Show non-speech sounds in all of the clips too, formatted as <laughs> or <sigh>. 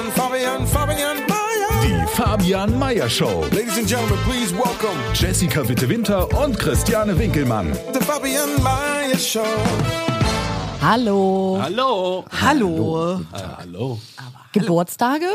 Fabian, Fabian, Fabian Mayer. Die Fabian Meyer Show. Ladies and gentlemen, please welcome Jessica Witte Winter und Christiane Winkelmann. the Fabian Mayer Show. Hallo. Hallo. Hallo. Hallo. Geburtstage?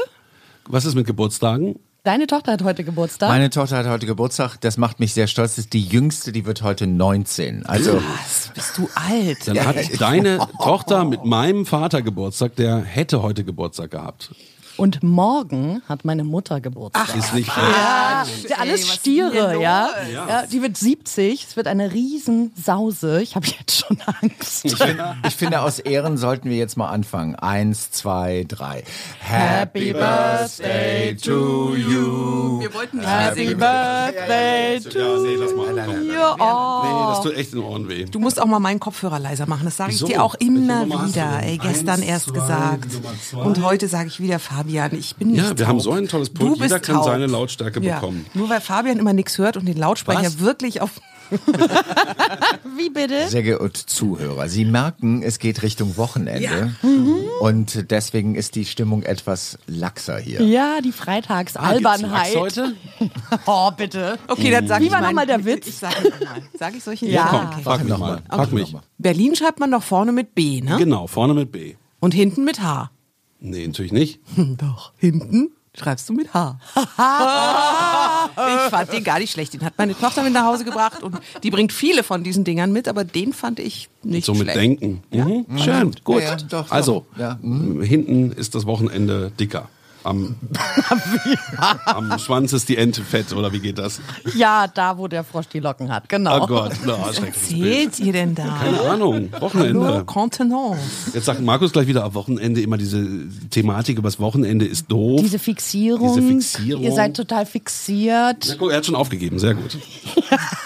Was ist mit Geburtstagen? Deine Tochter hat heute Geburtstag. Meine Tochter hat heute Geburtstag. Das macht mich sehr stolz. Das ist die jüngste, die wird heute 19. Also Was, bist du alt? Dann hat deine Tochter mit meinem Vater Geburtstag, der hätte heute Geburtstag gehabt. Und morgen hat meine Mutter Geburtstag. Ist nicht ja, ja, alles Stiere, ja? ja. Die wird 70. Es wird eine Riesensause. Ich habe jetzt schon Angst. ich, find, ich finde, aus Ehren sollten wir jetzt mal anfangen. Eins, zwei, drei. Happy Birthday to you. Wir wollten nicht Happy singen. Birthday to Ja, nee, lass mal. You. Oh. Nee, das tut echt in den Ohren weh. Du musst auch mal meinen Kopfhörer leiser machen. Das sage ich dir auch immer wieder. Ey, gestern Eins, erst zwei, gesagt. Und heute sage ich wieder, Fabian, ich bin nicht Ja, wir taub. haben so ein tolles Pult. Du bist Jeder kann taub. seine Lautstärke ja. bekommen. Nur weil Fabian immer nichts hört und den Lautsprecher Was? wirklich auf... <laughs> Wie bitte? Sehr geehrte Zuhörer, Sie merken, es geht Richtung Wochenende. Und deswegen ist die Stimmung etwas laxer hier. Ja, die Ah, Freitagsalbernheit. Lachs heute? <laughs> oh, bitte. Okay, dann sag Wie ich war nochmal der Witz? Ich sag ihn nochmal. Sag ich solche? Ja. Komm, okay. frag mich noch mal. mal. Frag mich. noch mal. Berlin schreibt man doch vorne mit B, ne? Genau, vorne mit B. Und hinten mit H. Nee, natürlich nicht. Doch, hinten schreibst du mit H. ich fand den gar nicht schlecht. Den hat meine Tochter mit nach Hause gebracht und die bringt viele von diesen Dingern mit, aber den fand ich nicht So mit schlecht. Denken. Mhm. Schön, gut. Ja, ja, doch, doch. also, Ja. hinten ist das Wochenende dicker. Am, am Schwanz ist die Ente fett, oder wie geht das? Ja, da, wo der Frosch die Locken hat. Genau. Oh Gott, no, Bild. Erzählt ihr denn da? Keine Ahnung, Hallo, Wochenende. Contenance. Jetzt sagt Markus gleich wieder, am Wochenende immer diese Thematik über das Wochenende ist doof. Diese Fixierung. Diese Fixierung. Ihr seid total fixiert. Na, guck, er hat schon aufgegeben, sehr gut. <laughs>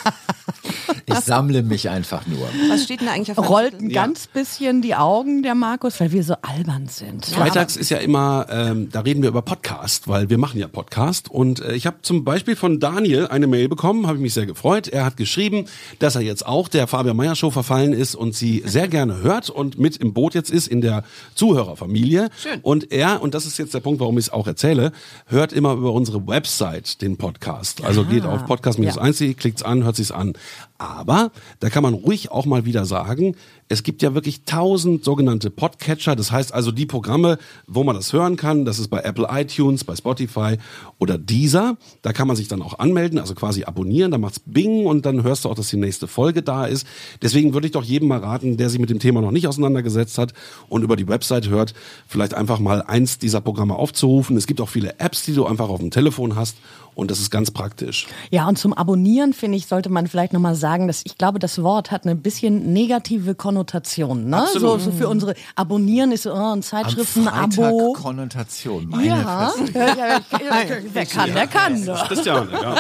Ich sammle mich einfach nur. Was steht denn da eigentlich auf meinem Rollt ein ganz bisschen die Augen, der Markus, weil wir so albern sind. Freitags ist ja immer, ähm, da reden wir über Podcast, weil wir machen ja Podcast. Und äh, ich habe zum Beispiel von Daniel eine Mail bekommen, habe ich mich sehr gefreut. Er hat geschrieben, dass er jetzt auch der Fabian Meyer Show verfallen ist und sie sehr gerne hört und mit im Boot jetzt ist in der Zuhörerfamilie. Schön. Und er, und das ist jetzt der Punkt, warum ich es auch erzähle, hört immer über unsere Website den Podcast. Also geht auf podcast-1.de, klickt's an, hört sich's an. Aber da kann man ruhig auch mal wieder sagen, es gibt ja wirklich tausend sogenannte Podcatcher. Das heißt also die Programme, wo man das hören kann. Das ist bei Apple iTunes, bei Spotify oder Deezer. Da kann man sich dann auch anmelden, also quasi abonnieren. Da macht's Bing und dann hörst du auch, dass die nächste Folge da ist. Deswegen würde ich doch jedem mal raten, der sich mit dem Thema noch nicht auseinandergesetzt hat und über die Website hört, vielleicht einfach mal eins dieser Programme aufzurufen. Es gibt auch viele Apps, die du einfach auf dem Telefon hast und das ist ganz praktisch. Ja, und zum Abonnieren, finde ich, sollte man vielleicht nochmal sagen, dass ich glaube, das Wort hat eine bisschen negative Konnotation. Ne? So, Absolut. so für unsere Abonnieren ist oh, ein Zeitschriftenabo. Konnotation. Meine Ja, ja, ja, ja, wer kann, der kann. ne? Christian, ja.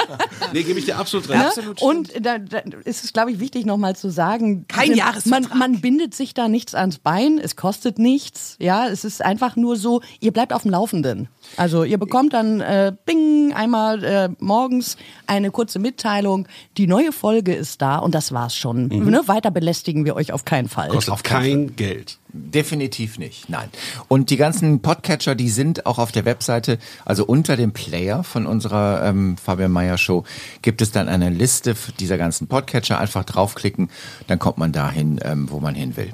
Nee, gebe ich dir absolut recht. Ne? Und da, da ist es, glaube ich, wichtig nochmal zu sagen, Kein man, man bindet sich da nichts ans Bein, es kostet nichts. Ja, es ist einfach nur so, ihr bleibt auf dem Laufenden. Also ihr bekommt dann äh, Bing einmal äh, morgens eine kurze Mitteilung, die neue Folge ist da und das war's schon. Ne? Weiter belästigen wir euch auf keinen Fall. Kostet kein Geld. Definitiv nicht, nein. Und die ganzen Podcatcher, die sind auch auf der Webseite, also unter dem Player von unserer ähm, Fabian Meyer Show, gibt es dann eine Liste dieser ganzen Podcatcher. Einfach draufklicken, dann kommt man dahin, ähm, wo man hin will.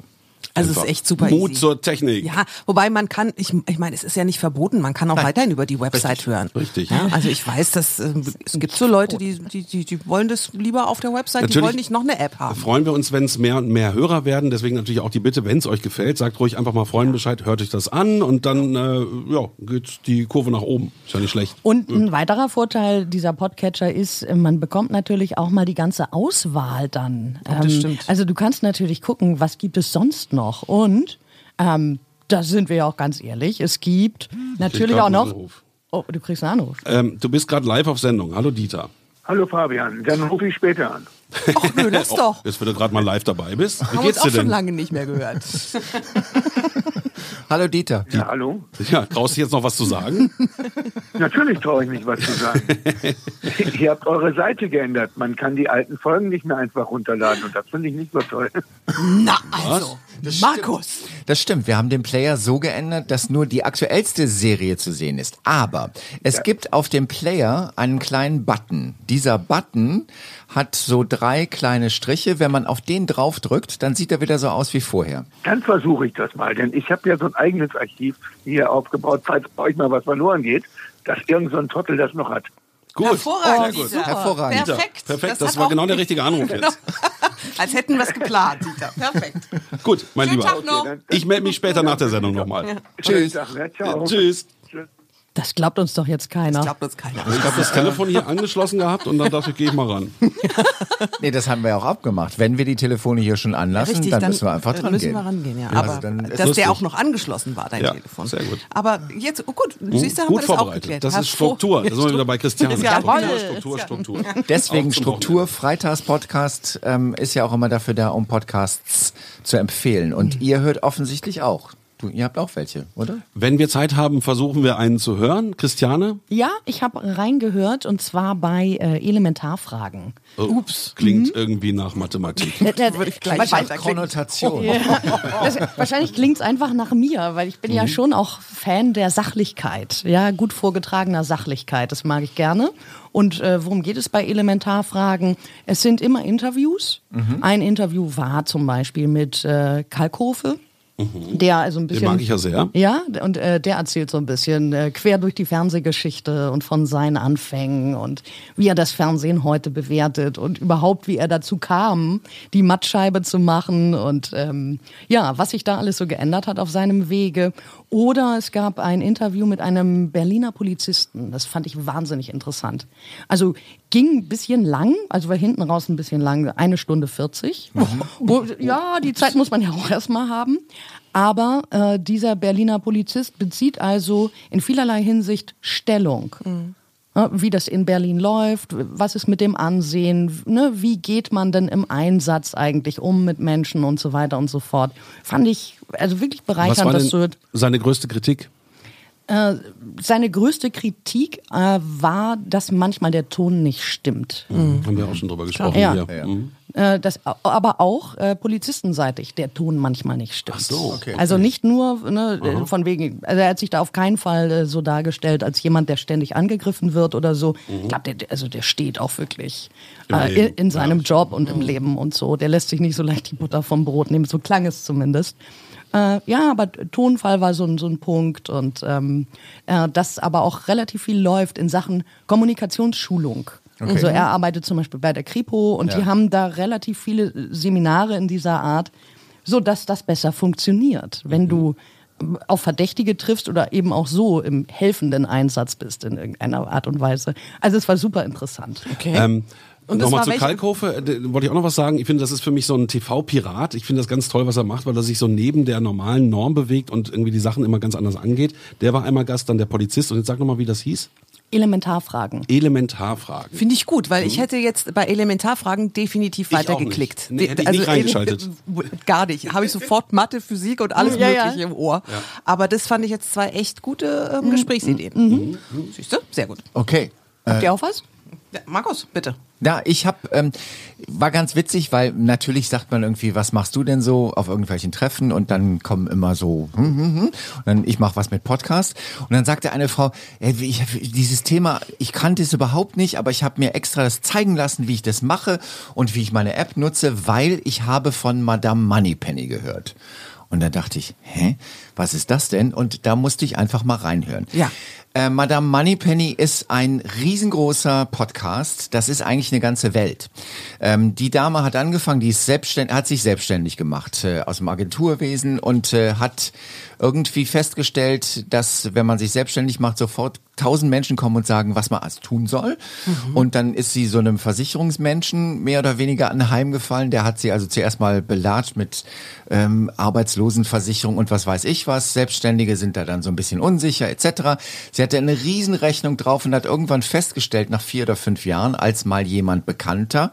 Also es ist echt super Mut easy. zur Technik. Ja, wobei man kann, ich, ich meine, es ist ja nicht verboten, man kann auch weiterhin über die Website hören. richtig. Ja, also ich weiß, dass äh, es gibt so Leute, die, die, die, die wollen das lieber auf der Website, die Natürlich. wollen nicht noch eine App haben. Freuen wir uns, wenn es mehr und mehr Hörer werden. Deswegen natürlich auch die Bitte, wenn es euch gefällt, sagt ruhig einfach mal Freunden Bescheid, hört euch das an und dann äh, ja, geht die Kurve nach oben. Ist ja nicht schlecht. Und ein weiterer Vorteil dieser Podcatcher ist, äh, man bekommt natürlich auch mal die ganze Auswahl dann. das stimmt. Also du kannst natürlich gucken, was gibt es sonst noch und ähm, Da sind wir ja auch ganz ehrlich. Es gibt natürlich auch noch. Anruf. Oh, du kriegst einen Anruf. Ähm, du bist gerade live auf Sendung. Hallo Dieter. Hallo Fabian, dann rufe ich später an. Ach nö, lass <laughs> doch. Jetzt, wenn du gerade mal live dabei bist. Wie Haben uns geht's auch dir schon denn? lange nicht mehr gehört. <laughs> Hallo Dieter. Ja, hallo? Ja, traust du jetzt noch was zu sagen? <laughs> Natürlich traue ich mich was zu sagen. <laughs> Ihr habt eure Seite geändert. Man kann die alten Folgen nicht mehr einfach runterladen und das finde ich nicht so toll. Na also, Markus. Das stimmt, wir haben den Player so geändert, dass nur die aktuellste Serie zu sehen ist. Aber es gibt auf dem Player einen kleinen Button. Dieser Button hat so drei kleine Striche. Wenn man auf den draufdrückt, dann sieht er wieder so aus wie vorher. Dann versuche ich das mal, denn ich habe ja so ein eigenes Archiv hier aufgebaut, falls bei euch mal was verloren geht, dass irgend so ein Trottel das noch hat. Gut. Hervorragend. Sehr gut. Dieter. Hervorragend. Dieter, Perfekt. Perfekt, das, hat war genau der richtige Anruf Genau. jetzt. <laughs> Als hätten wir es geplant, Dieter. Perfekt. Gut, mein Schönen Lieber. Tag noch. dann- Ich melde mich später nach der Sendung nochmal. Tschüss. Ne? Ciao. Tschüss. Das glaubt uns doch jetzt keiner. Glaubt uns keiner. Ich habe das Telefon hier <laughs> angeschlossen gehabt und dann dachte ich, gehe ich mal ran. <laughs> Nee, das haben wir ja auch abgemacht. Wenn wir die Telefone hier schon anlassen, dann, müssen wir einfach dann dran müssen gehen. wir rangehen, ja. Ja, Aber also dann dass lustig. der auch noch angeschlossen war, dein Ja, Telefon. sehr gut. Aber jetzt, oh gut, siehst du, haben Gut wir das auch vorbereitet. geklärt. Das ist Struktur. Da sind wir wieder bei Christiane. Ja, Struktur. Struktur, Struktur. Deswegen Struktur, Freitags-Podcast ähm, ist ja auch immer dafür da, um Podcasts zu empfehlen. Und ihr hört offensichtlich auch. Du, ihr habt auch welche, oder? Wenn wir Zeit haben, versuchen wir einen zu hören. Christiane? Ja, ich habe reingehört und zwar bei äh, Elementarfragen. Ups. Klingt irgendwie nach Mathematik. <laughs> Würde ich gleich wahrscheinlich- das, wahrscheinlich klingt's einfach nach mir, weil ich bin ja schon auch Fan der Sachlichkeit, ja, gut vorgetragener Sachlichkeit, das mag ich gerne. Und äh, worum geht es bei Elementarfragen? Es sind immer Interviews. Ein Interview war zum Beispiel mit äh, Kalkofe. Der also ein bisschen. mag ich ja sehr. Ja, und äh, der erzählt so ein bisschen äh, quer durch die Fernsehgeschichte und von seinen Anfängen und wie er das Fernsehen heute bewertet und überhaupt, wie er dazu kam, die Mattscheibe zu machen und ähm, ja, was sich da alles so geändert hat auf seinem Wege. Oder es gab ein Interview mit einem Berliner Polizisten. Das fand ich wahnsinnig interessant. Also ging ein bisschen lang, also war hinten raus ein bisschen lang, eine Stunde 40. Und, ja, die Zeit muss man ja auch erstmal haben. Aber äh, dieser Berliner Polizist bezieht also in vielerlei Hinsicht Stellung. Ja, Wie das in Berlin läuft, was ist mit dem Ansehen, ne? wie geht man denn im Einsatz eigentlich um mit Menschen und so weiter und so fort. Fand ich also wirklich Was bereichernd, war das zu denn seine größte Kritik? äh, seine größte Kritik äh, war, dass manchmal der Ton nicht stimmt. Haben wir auch schon drüber gesprochen. Ja. hier. Mhm. Äh, das, aber auch äh, polizistenseitig der Ton manchmal nicht stimmt. Ach so, okay. Also nicht nur ne, äh, von wegen, also er hat sich da auf keinen Fall äh, so dargestellt als jemand, der ständig angegriffen wird oder so. Ich glaube, der, also der steht auch wirklich Mhm. Äh, in, in seinem ja. Job und im Leben und so. Der lässt sich nicht so leicht die Butter vom Brot nehmen, so klang es zumindest. Äh, ja, aber Tonfall war so ein, so ein Punkt und ähm, äh, das aber auch relativ viel läuft in Sachen Kommunikationsschulung. Also er arbeitet zum Beispiel bei der Kripo und die haben da relativ viele Seminare in dieser Art, so dass das besser funktioniert, wenn du auf Verdächtige triffst oder eben auch so im helfenden Einsatz bist in irgendeiner Art und Weise. Also es war super interessant. Okay. Ähm, Und Nochmal zu Kalkofe, äh, wollte ich auch noch was sagen. Ich finde, das ist für mich so ein TV-Pirat. Ich finde das ganz toll, was er macht, weil er sich so neben der normalen Norm bewegt und irgendwie die Sachen immer ganz anders angeht. Der war einmal Gast, dann der Polizist. Und jetzt sag nochmal, wie das hieß. Elementarfragen. Elementarfragen. Finde ich gut, weil ich hätte jetzt bei Elementarfragen definitiv weitergeklickt. nicht. Nee, hätte ich nicht ele- reingeschaltet. <laughs> Gar nicht. Habe ich sofort Mathe, Physik und alles <laughs> Ja, ja. Mögliche im Ohr. Aber das fand ich jetzt zwei echt gute Mhm. ähm, Gesprächsideen. Siehst du? Sehr gut. Okay. Habt ihr auch was? Ja, Markus, bitte. Ja, ich hab, ähm, war ganz witzig, weil natürlich sagt man irgendwie, was machst du denn so auf irgendwelchen Treffen und dann kommen immer so, hm, hm, hm, und dann ich mache was mit Podcast und dann sagte eine Frau, ey, ich, dieses Thema, ich kannte es überhaupt nicht, aber ich habe mir extra das zeigen lassen, wie ich das mache und wie ich meine App nutze, weil ich habe von Madame Moneypenny gehört. Und da dachte ich, hä, was ist das denn? Und da musste ich einfach mal reinhören. Ja. Äh, Madame Moneypenny ist ein riesengroßer Podcast. Das ist eigentlich eine ganze Welt. Ähm, die Dame hat angefangen, die ist selbstständig, hat sich selbstständig gemacht äh, aus dem Agenturwesen und äh, hat irgendwie festgestellt, dass wenn man sich selbstständig macht, sofort tausend Menschen kommen und sagen, was man alles tun soll. Und dann ist sie so einem Versicherungsmenschen mehr oder weniger anheimgefallen. Der hat sie also zuerst mal belatscht mit ähm, Arbeitslosenversicherung und was weiß ich was. Selbstständige sind da dann so ein bisschen unsicher etc. Sie hatte eine Riesenrechnung drauf und hat irgendwann festgestellt, nach vier oder fünf Jahren, als mal jemand Bekannter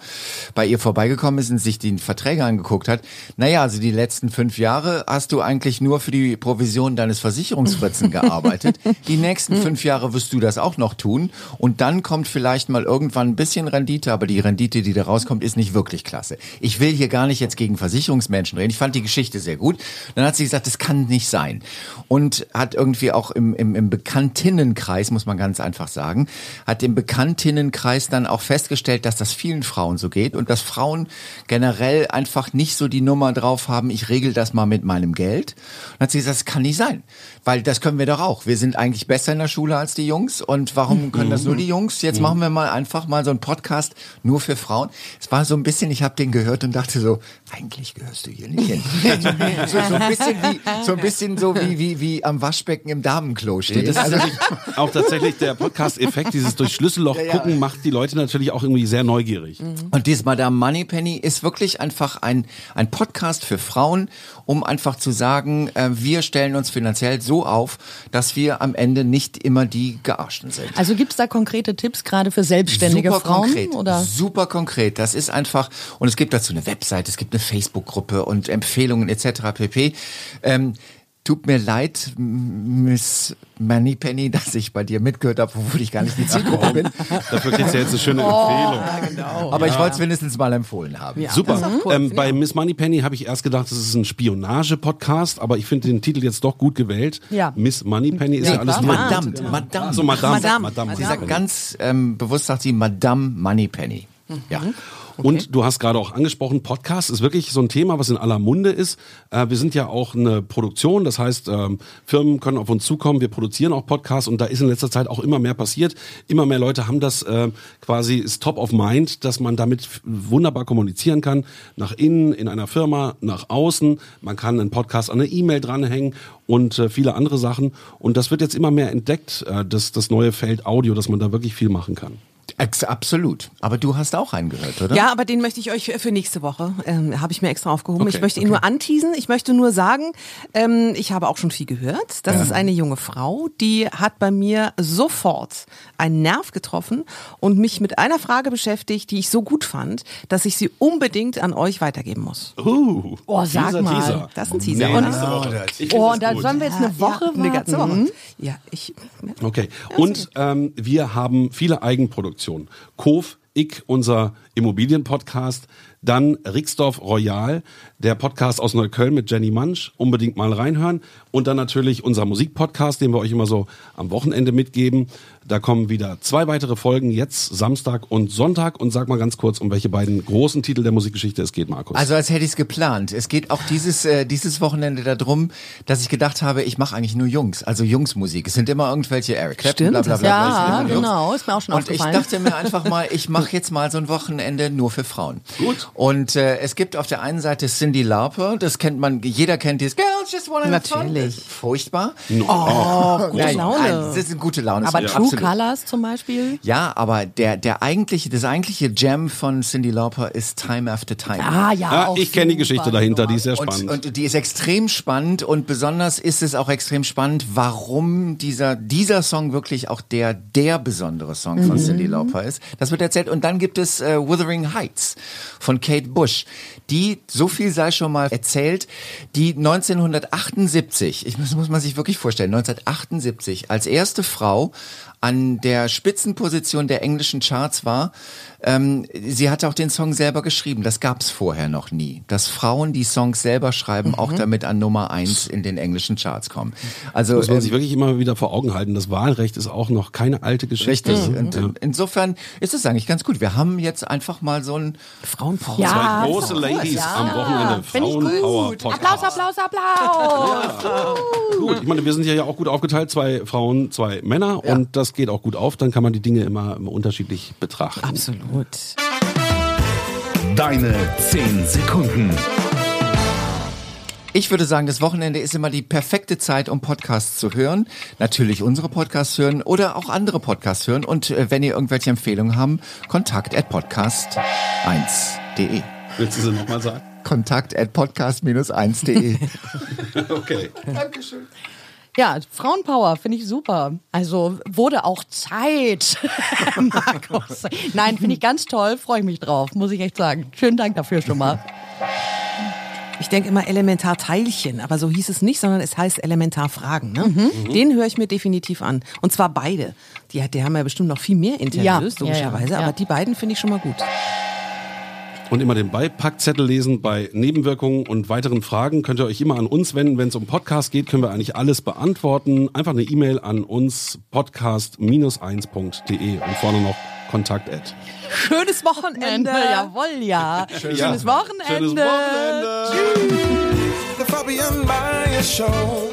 bei ihr vorbeigekommen ist und sich die Verträge angeguckt hat, naja, also die letzten fünf Jahre hast du eigentlich nur für die Provision deines Versicherungsfritzen <laughs> gearbeitet. Die nächsten fünf Jahre wirst du das auch noch tun und dann kommt vielleicht mal irgendwann ein bisschen Rendite, aber die Rendite, die da rauskommt, ist nicht wirklich klasse. Ich will hier gar nicht jetzt gegen Versicherungsmenschen reden. Ich fand die Geschichte sehr gut. Dann hat sie gesagt, das kann nicht sein. Und hat irgendwie auch im, im, im Bekanntinnenkreis, muss man ganz einfach sagen, hat im Bekanntinnenkreis dann auch festgestellt, dass das vielen Frauen so geht und dass Frauen generell einfach nicht so die Nummer drauf haben, ich regel das mal mit meinem Geld. Und hat sie gesagt, das kann nicht sein. Weil das können wir doch auch. Wir sind eigentlich besser in der Schule als die Jungs. Und warum können das nur die Jungs? Jetzt machen wir mal einfach mal so einen Podcast nur für Frauen. Es war so ein bisschen, ich habe den gehört und dachte so, eigentlich gehörst du hier nicht hin. <laughs> so, so ein bisschen wie, so ein bisschen so wie, wie, wie am Waschbecken im Damenklo steht. Das ist natürlich auch tatsächlich der Podcast-Effekt, dieses durch Schlüsselloch gucken, macht die Leute natürlich auch irgendwie sehr neugierig. Und dieses Madame Moneypenny ist wirklich einfach ein, ein Podcast für Frauen, um einfach zu sagen, äh, wir stellen uns finanziell so auf, dass wir am Ende nicht immer die Gearschten sind. Also gibt's da konkrete Tipps gerade für selbstständige super Frauen? konkret, Oder? super konkret. Das ist einfach und es gibt dazu eine Website, es gibt eine Facebook-Gruppe und Empfehlungen etc. pp. Ähm, Tut mir leid, Miss Moneypenny, dass ich bei dir mitgehört habe, obwohl ich gar nicht die Zielgruppe bin. Dafür kriegst du jetzt eine schöne Empfehlung. Aber ich wollte es wenigstens mal empfohlen haben. Super. ähm, bei Miss Moneypenny habe ich erst gedacht, das ist ein Spionage-Podcast, aber ich finde den Titel jetzt doch gut gewählt. Ja. Miss Moneypenny ist ja, alles drin. Madame, Madame. Also Madame, Madame. Madame. Sie sagt ganz ähm, bewusst, sagt sie Madame Moneypenny. Ja. Und du hast gerade auch angesprochen, Podcast ist wirklich so ein Thema, was in aller Munde ist. Äh, wir sind ja auch eine Produktion, das heißt, ähm, Firmen können auf uns zukommen, wir produzieren auch Podcasts und da ist in letzter Zeit auch immer mehr passiert. Immer mehr Leute haben das äh, quasi, ist top of mind, dass man damit wunderbar kommunizieren kann. Nach innen, in einer Firma, nach außen. Man kann einen Podcast an eine E-Mail dranhängen und äh, viele andere Sachen. Und das wird jetzt immer mehr entdeckt, äh, das, das neue Feld Audio, dass man da wirklich viel machen kann. Ex absolut. Aber du hast auch einen gehört, oder? Ja, aber den möchte ich euch für, nächste Woche, ähm, habe ich mir extra aufgehoben. Okay, ich möchte ihn nur anteasen. Ich möchte nur sagen, ähm, ich habe auch schon viel gehört. Das ist eine junge Frau, die hat bei mir sofort einen Nerv getroffen und mich mit einer Frage beschäftigt, die ich so gut fand, dass ich sie unbedingt an euch weitergeben muss. Uh, Oh, sag Teaser, mal. Teaser. Das ist ein Teaser. Nee, Und- Woche. Ich Oh, da sollen wir jetzt eine Woche ja, eine ganze warten? Woche. Ja, ich. Okay. Und ähm, wir haben viele Eigenproduktionen. Kov, ich, unser Immobilienpodcast. Dann Rixdorf Royal, der Podcast aus Neukölln mit Jenny Mansch. Unbedingt mal reinhören. Und dann natürlich unser Musikpodcast, den wir euch immer so am Wochenende mitgeben. Da kommen wieder zwei weitere Folgen, jetzt Samstag und Sonntag. Und sag mal ganz kurz, um welche beiden großen Titel der Musikgeschichte es geht, Markus. Also als hätte ich es geplant. Es geht auch dieses, äh, dieses Wochenende darum, dass ich gedacht habe, ich mache eigentlich nur Jungs, also Jungsmusik. Es sind immer irgendwelche Eric Clapton, Stimmt, bla bla bla. ja, bla. Es sind genau, ist mir auch schon Und ich dachte mir einfach mal, ich mache jetzt mal so ein Wochenende nur für Frauen. Gut. Und äh, es gibt auf der einen Seite Cindy Lauper, das kennt man, jeder kennt dieses Girls Just Wanna Have Fun. Natürlich. Furchtbar. Oh, gute Nein, Laune. nein, Das ist eine gute Laune. Aber Ja, True absolut. Colors zum Beispiel? Ja, aber der, der eigentliche, das eigentliche Gem von Cindy Lauper ist Time After Time. Ah, ja. ja, auch ich kenne die. Geschichte dahinter, die ist sehr Und, spannend. und die ist extrem spannend und besonders ist es auch extrem spannend, warum dieser, dieser Song wirklich auch der, der besondere Song von Cindy Lauper ist. Das wird erzählt. Und dann gibt es äh, Wuthering Heights von Kate Bush, die, so viel sei schon mal erzählt, die 1978, ich muss, muss man sich wirklich vorstellen, 1978 als erste Frau an der Spitzenposition der englischen Charts war. Ähm, sie hat auch den Song selber geschrieben. Das gab's vorher noch nie. Dass Frauen die Songs selber schreiben, auch damit an Nummer eins in den englischen Charts kommen. Also muss man ähm, sich wirklich immer wieder vor Augen halten. Das Wahlrecht ist auch noch keine alte Geschichte. Richtig. Und Ja. insofern ist es eigentlich ganz gut. Wir haben jetzt einfach mal so ein Frauenpause. Ja, große Ladies ja. am Wochenende Wochenende. Finde ich Frauenpower gut. Podcast. Applaus, Applaus, Applaus. Gut, ich meine, wir sind ja auch gut aufgeteilt, zwei Frauen, zwei Männer und das geht auch gut auf, dann kann man die Dinge immer, immer unterschiedlich betrachten. Absolut. Deine 10 Sekunden. Ich würde sagen, das Wochenende ist immer die perfekte Zeit, um Podcasts zu hören. Natürlich unsere Podcasts hören oder auch andere Podcasts hören. Und äh, wenn ihr irgendwelche Empfehlungen haben, kontakt at podcast1.de. Willst du sie nochmal sagen? Kontakt at podcast-1.de. <laughs> Okay. Ja, Frauenpower finde ich super. Also wurde auch Zeit, <laughs> Markus. Nein, finde ich ganz toll, freue ich mich drauf, muss ich echt sagen. Schönen Dank dafür schon mal. Ich denke immer Elementarteilchen, aber so hieß es nicht, sondern es heißt Elementarfragen. Ne? Den höre ich mir definitiv an. Und zwar beide. Die, die haben ja bestimmt noch viel mehr Interviews, Ja, logischerweise, ja, ja. aber die beiden finde ich schon mal gut. Und immer den Beipackzettel lesen bei Nebenwirkungen und weiteren Fragen könnt ihr euch immer an uns wenden. Wenn es um Podcast geht, können wir eigentlich alles beantworten. Einfach eine E-Mail an uns podcast-1.de und vorne noch Kontakt at. Schönes Wochenende. Jawohl, ja. <laughs> Schönes Wochenende. Schönes Wochenende. The Fabian Meyer Show.